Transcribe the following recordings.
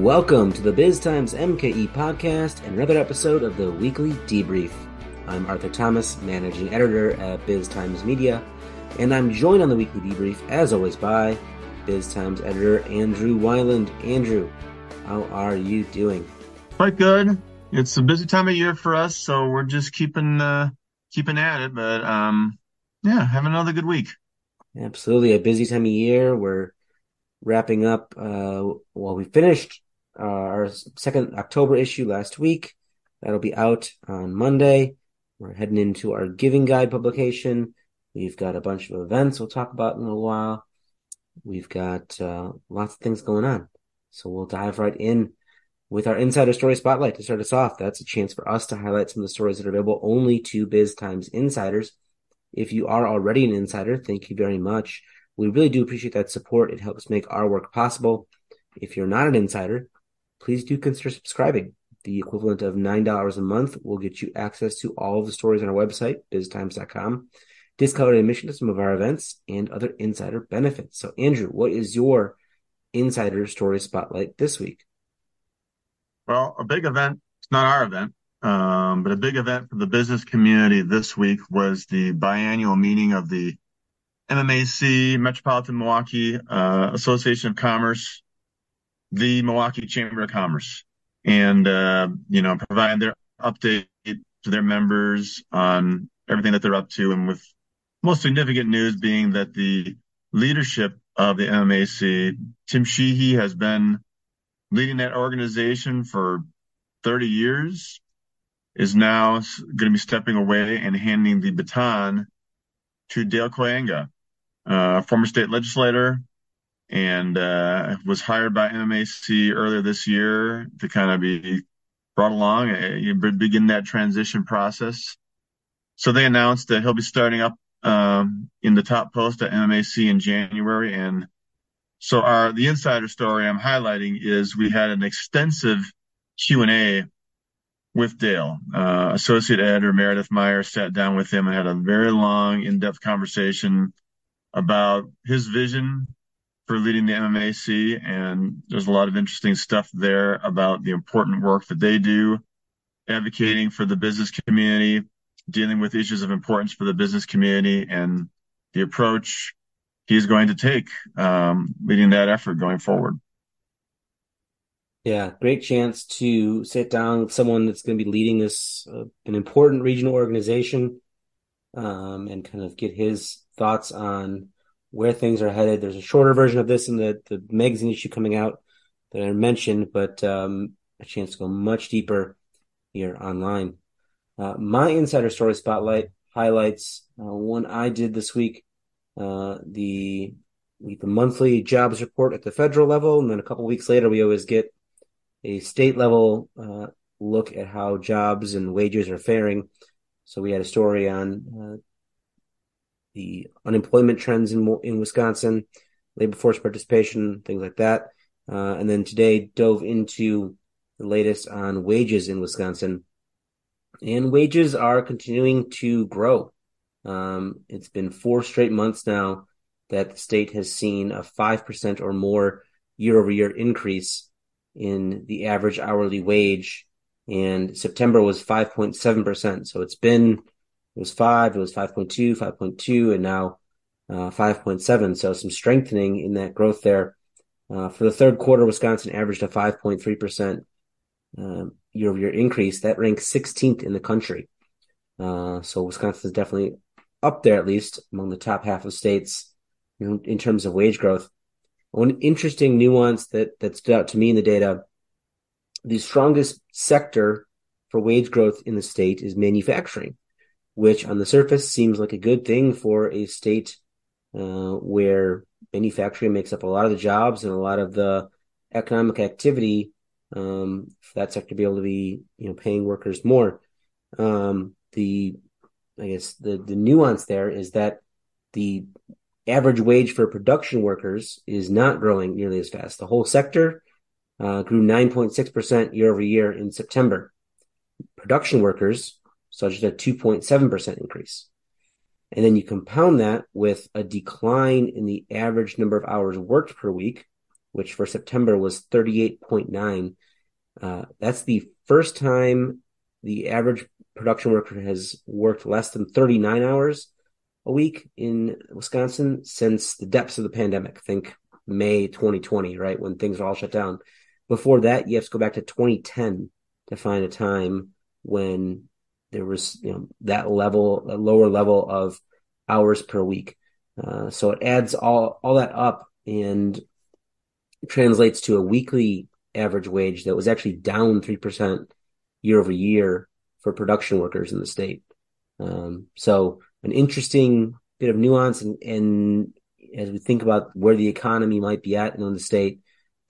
Welcome to the Biz Times MKE podcast and another episode of the weekly debrief. I'm Arthur Thomas, managing editor at Biz Times Media, and I'm joined on the weekly debrief, as always, by Biz Times editor Andrew Weiland. Andrew, how are you doing? Quite good. It's a busy time of year for us, so we're just keeping uh, keeping at it. But um, yeah, have another good week. Absolutely, a busy time of year. We're wrapping up. Uh, well, we finished uh, our second October issue last week. That'll be out on Monday. We're heading into our giving guide publication. We've got a bunch of events we'll talk about in a little while. We've got uh, lots of things going on. So we'll dive right in with our insider story spotlight to start us off. That's a chance for us to highlight some of the stories that are available only to Biz Times insiders. If you are already an insider, thank you very much. We really do appreciate that support. It helps make our work possible. If you're not an insider, please do consider subscribing. The equivalent of $9 a month will get you access to all of the stories on our website, biztimes.com, discounted admission to some of our events, and other insider benefits. So, Andrew, what is your insider story spotlight this week? Well, a big event, it's not our event, um, but a big event for the business community this week was the biannual meeting of the MMAC, Metropolitan Milwaukee uh, Association of Commerce, the Milwaukee Chamber of Commerce, and uh, you know provide their update to their members on everything that they're up to, and with most significant news being that the leadership of the MMAC, Tim Sheehy, has been leading that organization for 30 years, is now going to be stepping away and handing the baton to Dale Kooyenga, uh, former state legislator, and uh, was hired by MMAC earlier this year to kind of be brought along, uh, begin that transition process. So they announced that he'll be starting up um, in the top post at MMAC in January. And so our the insider story I'm highlighting is we had an extensive Q and A with Dale. Uh, Associate editor Maredithe Meyer sat down with him and had a very long, in-depth conversation about his vision for leading the MMAC. And there's a lot of interesting stuff there about the important work that they do, advocating for the business community, dealing with issues of importance for the business community, and the approach he's going to take um, leading that effort going forward. Yeah, great chance to sit down with someone that's going to be leading this uh, an important regional organization, um, and kind of get his thoughts on where things are headed. There's a shorter version of this in the, the magazine issue coming out that I mentioned, but um, a chance to go much deeper here online. Uh, my insider story spotlight highlights uh, one I did this week, uh, the the monthly jobs report at the federal level, and then a couple weeks later we always get a state level uh, look at how jobs and wages are faring. So we had a story on uh, the unemployment trends in in Wisconsin, labor force participation, things like that. Uh, and then today dove into the latest on wages in Wisconsin. And wages are continuing to grow. Um, it's been four straight months now that the state has seen a 5% or more year over year increase in the average hourly wage. And September was 5.7%. So it's been it was five, it was 5.2, 5.2, and now uh, 5.7. So some strengthening in that growth there. Uh, for the third quarter, Wisconsin averaged a 5.3% uh, year over year increase. That ranks 16th in the country. Uh, so Wisconsin is definitely up there, at least among the top half of states in, in terms of wage growth. One interesting nuance that, that stood out to me in the data the strongest sector for wage growth in the state is manufacturing which on the surface seems like a good thing for a state uh, where manufacturing makes up a lot of the jobs and a lot of the economic activity um, for that sector to be able to be you know paying workers more. Um, the I guess the the nuance there is that the average wage for production workers is not growing nearly as fast. The whole sector uh, grew 9.6% year over year in September. Production workers such as a 2.7% increase. And then you compound that with a decline in the average number of hours worked per week which for September was 38.9. Uh, that's the first time the average production worker has worked less than 39 hours a week in Wisconsin since the depths of the pandemic. Think May 2020, right? When things are all shut down. Before that, you have to go back to 2010 to find a time when there was, you know, that level, a lower level of hours per week. Uh, so it adds all, all that up and translates to a weekly average wage that was actually down 3% year over year for production workers in the state. Um, so an interesting bit of nuance and, and as we think about where the economy might be at in the state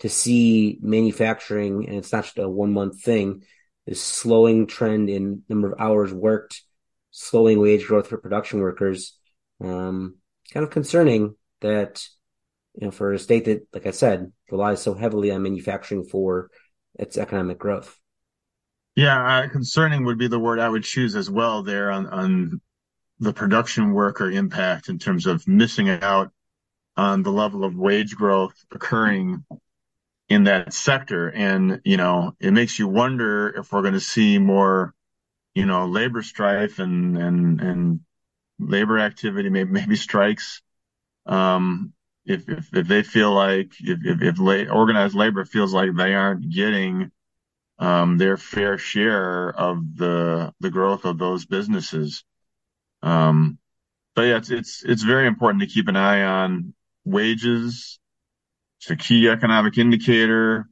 to see manufacturing and it's not just a one month thing this slowing trend in number of hours worked slowing wage growth for production workers. Um, kind of concerning that you know for a state that like i said relies so heavily on manufacturing for its economic growth. Yeah uh, concerning would be the word i would choose as well there on on the production worker impact in terms of missing out on the level of wage growth occurring in that sector. And, you know, it makes you wonder if we're going to see more, you know, labor strife and, and, and labor activity, maybe, maybe strikes. Um, if, if, if they feel like, if, if, if la- organized labor feels like they aren't getting, um, their fair share of the, the growth of those businesses. Um, but yeah, it's, it's, it's very important to keep an eye on wages. It's a key economic indicator,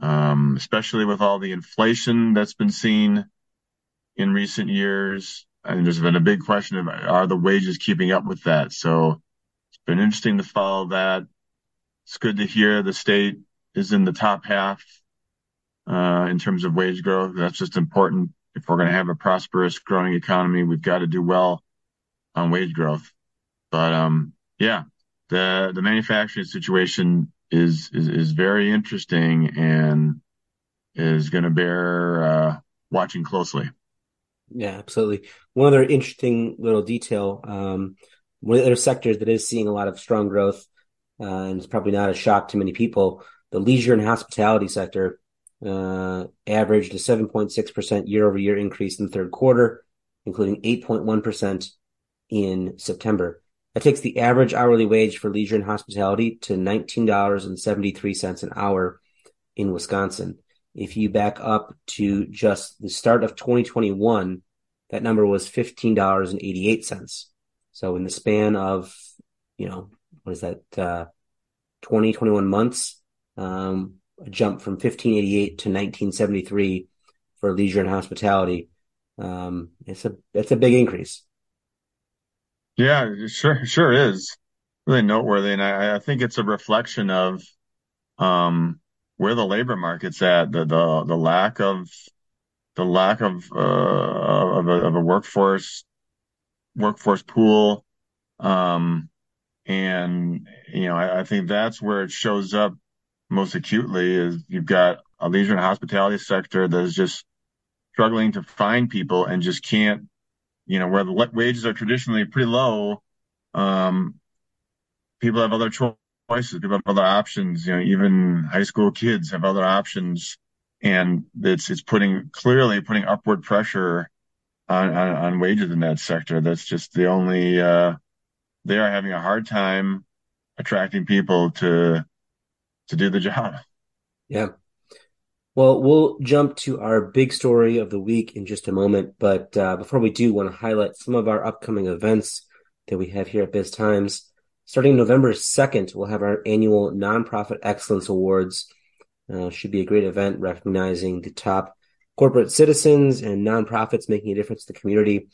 um, especially with all the inflation that's been seen in recent years. And there's been a big question of are the wages keeping up with that? So it's been interesting to follow that. It's good to hear the state is in the top half uh, in terms of wage growth. That's just important. If we're going to have a prosperous, growing economy, we've got to do well on wage growth. But um, yeah, the the manufacturing situation is is, is very interesting and is going to bear uh, watching closely. Yeah, absolutely. One other interesting little detail: um, one of the other sectors that is seeing a lot of strong growth, uh, and it's probably not a shock to many people. The leisure and hospitality sector uh, averaged a 7.6% year over year increase in the third quarter, including 8.1% in September. That takes the average hourly wage for leisure and hospitality to $19.73 an hour in Wisconsin. If you back up to just the start of 2021, that number was $15.88. So in the span of, you know, what is that, uh, 20, 21 months, um, a jump from 1588 to 1973 for leisure and hospitality. Um, it's a, it's a big increase. Yeah, sure, sure is really noteworthy, and I, I think it's a reflection of um, where the labor market's at, the the the lack of the lack of uh, of, a, of a workforce workforce pool, um, and you know I, I think that's where it shows up most acutely. Is you've got a leisure and hospitality sector that is just struggling to find people and just can't you know, where the wages are traditionally pretty low, um, people have other choices. People have other options. You know, even high school kids have other options, and it's it's putting clearly putting upward pressure on on, on wages in that sector. That's just the only uh, they are having a hard time attracting people to to do the job. Yeah. Well, we'll jump to our big story of the week in just a moment. But uh, before we do, want to highlight some of our upcoming events that we have here at Biz Times. Starting November 2nd, we'll have our annual Nonprofit Excellence Awards. Uh, should be a great event recognizing the top corporate citizens and nonprofits making a difference to the community.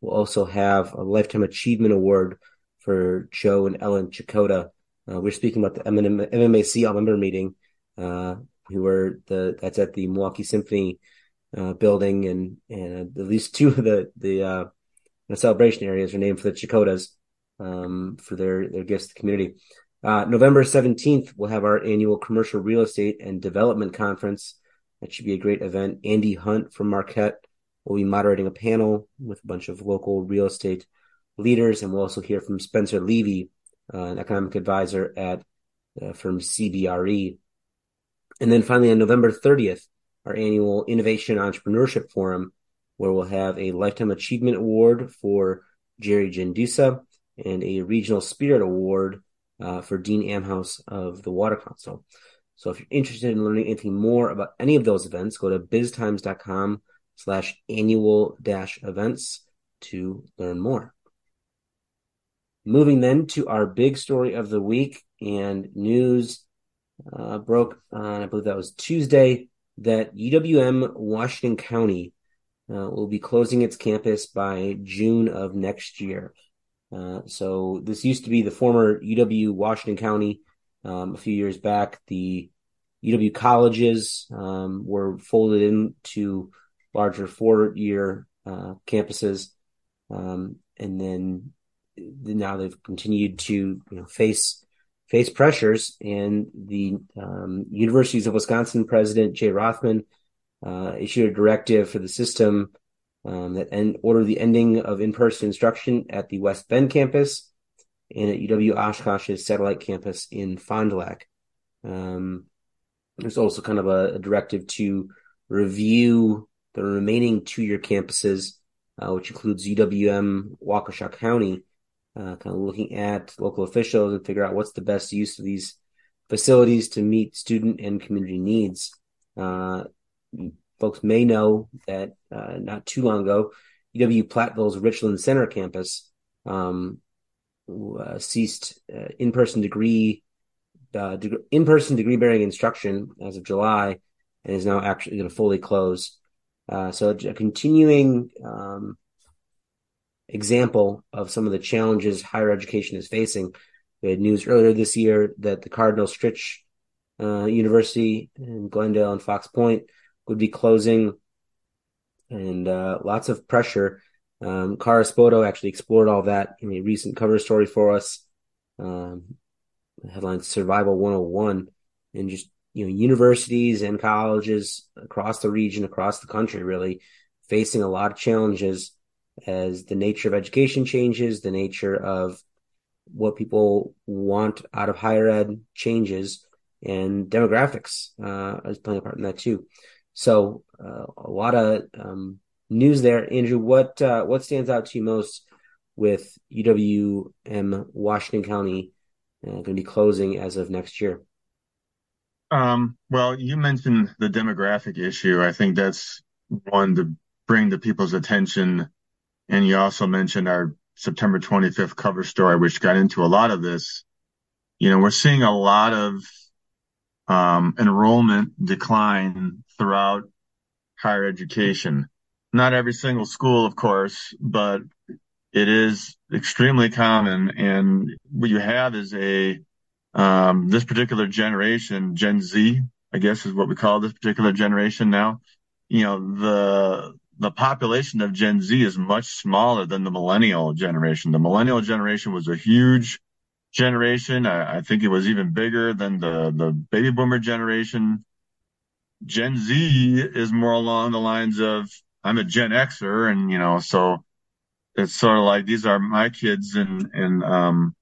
We'll also have a Lifetime Achievement Award for Joe and Ellen Checota. Uh, we're speaking about the MMAC all member meeting. Uh, who were the that's at the Milwaukee Symphony uh, building, and and at least two of the the, uh, the celebration areas are named for the Checotas um, for their their gifts to the community. Uh, November seventeenth, we'll have our annual commercial real estate and development conference. That should be a great event. Andy Hunt from Marquette will be moderating a panel with a bunch of local real estate leaders, and we'll also hear from Spencer Levy, uh, an economic advisor at uh, CBRE. And then finally on November 30th, our annual Innovation Entrepreneurship Forum, where we'll have a Lifetime Achievement Award for Jerry Gendusa and a Regional Spirit Award uh, for Dean Amhaus of the Water Council. So if you're interested in learning anything more about any of those events, go to biztimes.com slash annual dash events to learn more. Moving then to our big story of the week and news uh, broke on, I believe that was Tuesday, that UWM Washington County uh, will be closing its campus by June of next year. Uh, so this used to be the former UW Washington County. Um, a few years back, the UW colleges um, were folded into larger four-year uh, campuses, um, and then now they've continued to you know, face face pressures. And the um, Universities of Wisconsin president Jay Rothman uh, issued a directive for the system um, that end, ordered the ending of in-person instruction at the West Bend campus and at UW Oshkosh's satellite campus in Fond du Lac. Um, there's also kind of a, a, directive to review the remaining two-year campuses, uh, which includes UWM Waukesha County, uh, kind of looking at local officials and figure out what's the best use of these facilities to meet student and community needs. Uh, folks may know that uh, not too long ago, UW Platteville's Richland Center campus um, uh, ceased uh, in-person degree uh, deg- in-person degree bearing instruction as of July, and is now actually going to fully close. So a continuing um, example of some of the challenges higher education is facing. We had news earlier this year that the Cardinal Stritch uh, University in Glendale and Fox Point would be closing, and uh, lots of pressure. Um, Cara Spoto actually explored all that in a recent cover story for us. Um, headline Survival 101, and just you know universities and colleges across the region, across the country, really facing a lot of challenges as the nature of education changes, the nature of what people want out of higher ed changes, and demographics uh, is playing a part in that too. So uh, a lot of um, news there. Andrew, what uh, what stands out to you most with UWM Washington County uh, going to be closing as of next year? Um, well, you mentioned the demographic issue. I think that's one to bring to people's attention. And you also mentioned our September 25th cover story, which got into a lot of this. You know, we're seeing a lot of um, enrollment decline throughout higher education. Not every single school, of course, but it is extremely common. And what you have is a, um, this particular generation, Gen Z, I guess is what we call this particular generation now. You know, the, the population of Gen Z is much smaller than the millennial generation. The millennial generation was a huge generation. I, I think it was even bigger than the, the baby boomer generation. Gen Z is more along the lines of I'm a Gen Xer, and you know, so it's sort of like these are my kids, and and um,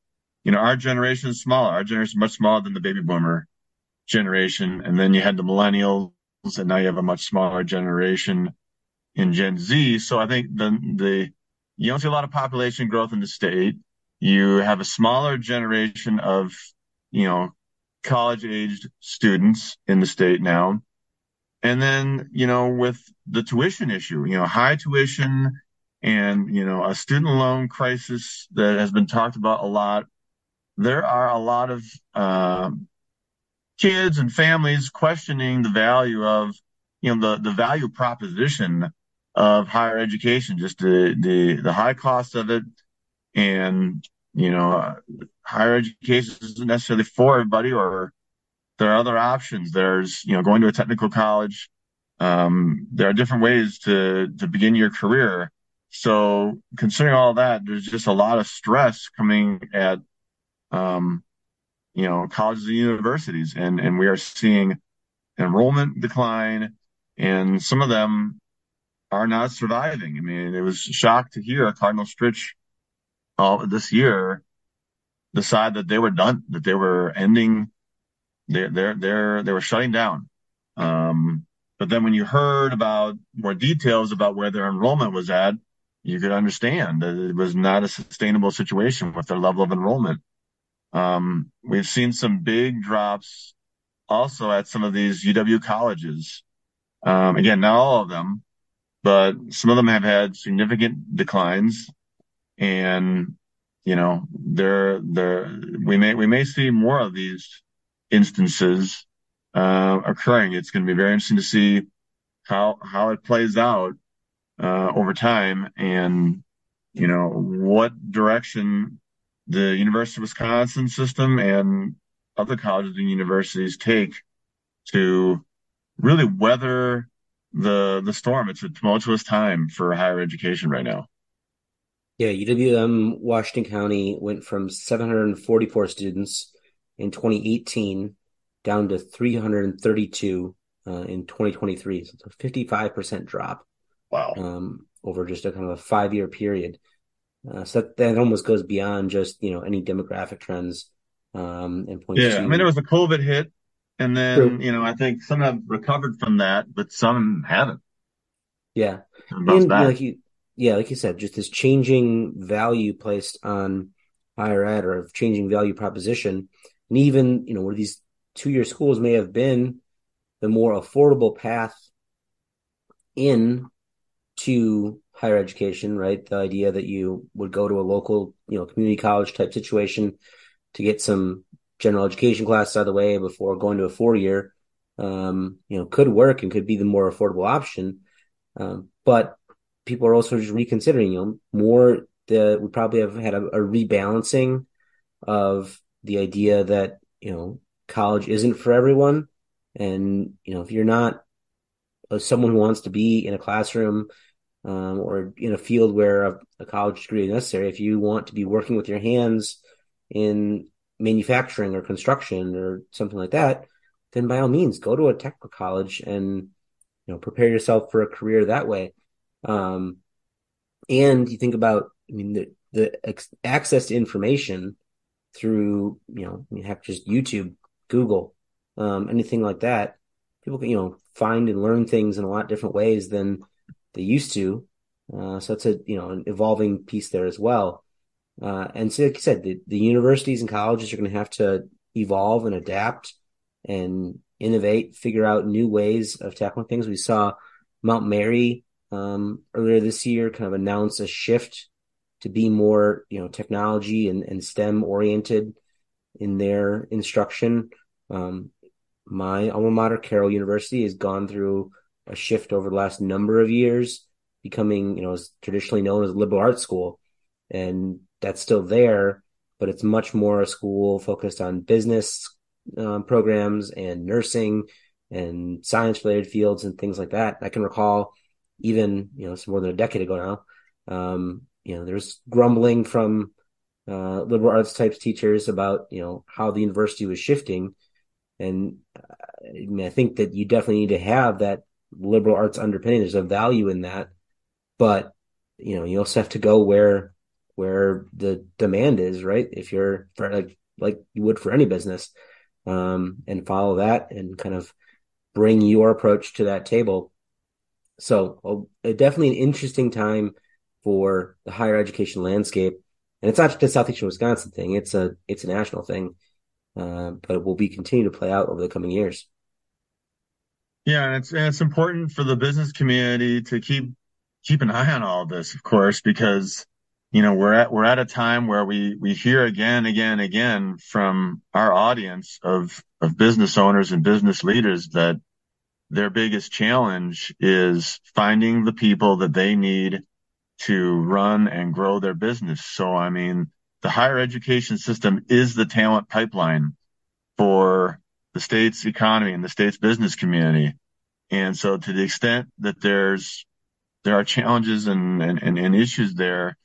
you know, our generation is smaller. Our generation is much smaller than the baby boomer generation, and then you had the millennials, and now you have a much smaller generation in Gen Z. So I think the the you don't see a lot of population growth in the state. You have a smaller generation of you know college aged students in the state now and then, you know, with the tuition issue, you know, high tuition and, you know, a student loan crisis that has been talked about a lot. There are a lot of uh, kids and families questioning the value of, you know, the, the value proposition of higher education, just the, the, the high cost of it. And, you know, higher education isn't necessarily for everybody or there are other options. There's, you know, going to a technical college. Um, there are different ways to, to begin your career. So considering all that, there's just a lot of stress coming at, um, you know, colleges and universities and, and we are seeing enrollment decline and some of them are not surviving. I mean, it was shocked to hear Cardinal Stritch uh, this year decide that they were done, that they were ending they're they're they're they were shutting down. Um, but then when you heard about more details about where their enrollment was at, you could understand that it was not a sustainable situation with their level of enrollment. Um, we've seen some big drops also at some of these UW colleges. Um, again, not all of them, but some of them have had significant declines and you know there there we may we may see more of these instances uh, occurring. It's going to be very interesting to see how how it plays out uh, over time and you know what direction the University of Wisconsin system and other colleges and universities take to really weather the the storm. It's a tumultuous time for higher education right now. Yeah, UWM Washington County went from 744 students in 2018 down to 332 uh, in 2023. So it's a 55% drop. Wow. Um, over just a kind of a five year period. Uh, so that, that almost goes beyond just, you know, any demographic trends. Um, and points yeah. To... I mean, there was a COVID hit and then, True. you know, I think some have recovered from that, but some haven't. Yeah. And like you, yeah, like you said, just this changing value placed on higher ed or changing value proposition. And even, you know, where these two year schools may have been the more affordable path in to higher education, right? The idea that you would go to a local, you know, community college type situation to get some general education classes out of the way before going to a four year, um, you know, could work and could be the more affordable option. Um, but people are also just reconsidering, you know, more the, we probably have had a, a rebalancing of the idea that, you know, college isn't for everyone. And, you know, if you're not uh, someone who wants to be in a classroom, um, or in a field where a, a, college degree is necessary, if you want to be working with your hands in manufacturing or construction or something like that, then by all means go to a technical college and you know prepare yourself for a career that way. Um, and you think about, I mean, the, the ex- access to information through, you know, you have just YouTube, Google, um, anything like that. People can, you know, find and learn things in a lot different ways than they used to. Uh, so that's a, you know, an evolving piece there as well. Uh, and so, like you said, the, the universities and colleges are going to have to evolve and adapt and innovate, figure out new ways of tackling things. We saw Mount Mary um, earlier this year kind of announce a shift to be more, you know, technology and, and STEM oriented in their instruction. Um, my alma mater, Carroll University, has gone through a shift over the last number of years, becoming, you know, as traditionally known as a liberal arts school. And that's still there, but it's much more a school focused on business um, programs and nursing and science related fields and things like that. I can recall even you know it's more than a decade ago now. Um, you know, there's grumbling from uh, liberal arts types teachers about you know how the university was shifting, and uh, I, mean, I think that you definitely need to have that liberal arts underpinning. There's a value in that, but you know you also have to go where where the demand is, right? If you're for like like you would for any business, um, and follow that and kind of bring your approach to that table so uh, definitely an interesting time for the higher education landscape. And it's not just a southeastern Wisconsin thing; it's a it's a national thing, uh, but it will be continue to play out over the coming years. Yeah, and it's and it's important for the business community to keep keep an eye on all of this, of course, because you know we're at we're at a time where we we hear again, again, again from our audience of of business owners and business leaders that their biggest challenge is finding the people that they need to run and grow their business. So, I mean, the higher education system is the talent pipeline for the state's economy and the state's business community. And so to the extent that there's, there are challenges and, and, and issues there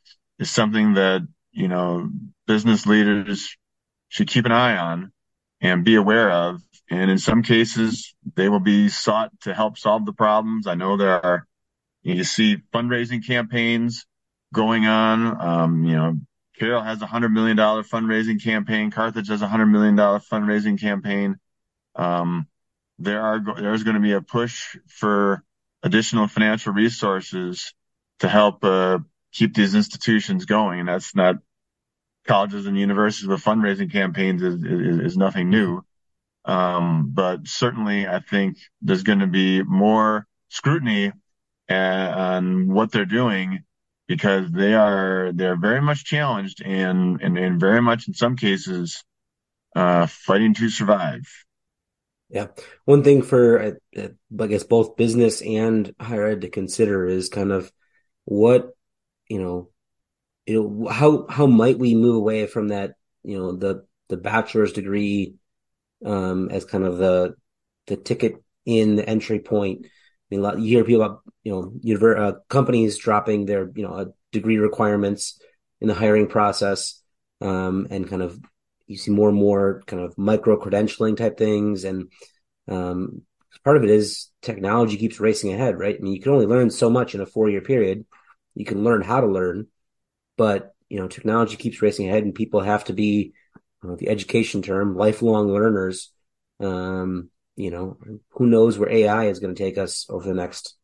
is something that, you know, business leaders should keep an eye on and be aware of and in some cases, they will be sought to help solve the problems. I know there are, you see fundraising campaigns going on. Um, you know, Carroll has a hundred million dollar fundraising campaign. Carthage has a hundred million dollar fundraising campaign. um, there are there's going to be a push for additional financial resources to help uh, keep these institutions going, and that's not colleges and universities with fundraising campaigns is, is, is nothing new. Um, but certainly, I think there's going to be more scrutiny on what they're doing because they are they're very much challenged and and, and very much in some cases uh, fighting to survive. Yeah, one thing for uh, I guess both business and higher ed to consider is kind of what you know, you know how how might we move away from that you know the the bachelor's degree um, as kind of the the ticket in the entry point. I mean, lot, you hear people about you know univer- uh, companies dropping their you know uh, degree requirements in the hiring process, um, and kind of you see more and more kind of micro credentialing type things, and um, part of it is technology keeps racing ahead, right? I mean, you can only learn so much in a four year period. You can learn how to learn, but you know, technology keeps racing ahead, and people have to be uh, the education term, lifelong learners. Um, you know, who knows where AI is going to take us over the next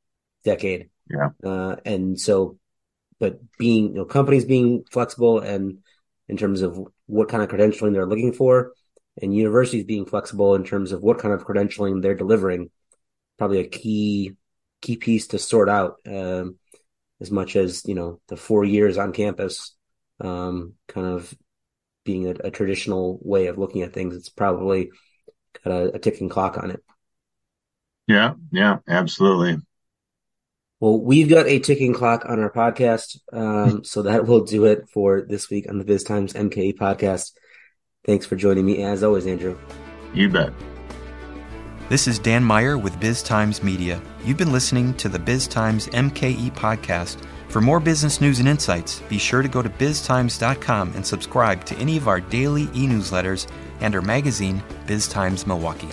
decade. Yeah. Uh, and so, but being, you know, companies being flexible and in terms of what kind of credentialing they're looking for and universities being flexible in terms of what kind of credentialing they're delivering, probably a key, key piece to sort out, um, as much as, you know, the four years on campus, um, kind of being a, a traditional way of looking at things. It's probably got a, a ticking clock on it. Yeah, yeah, absolutely. Well, we've got a ticking clock on our podcast. Um, so that will do it for this week on the Biz Times MKE podcast. Thanks for joining me as always, Andrew. You bet. This is Dan Meyer with Biz Times Media. You've been listening to the Biz Times MKE podcast for more business news and insights, be sure to go to biztimes.com and subscribe to any of our daily e newsletters and our magazine, Biz Times Milwaukee.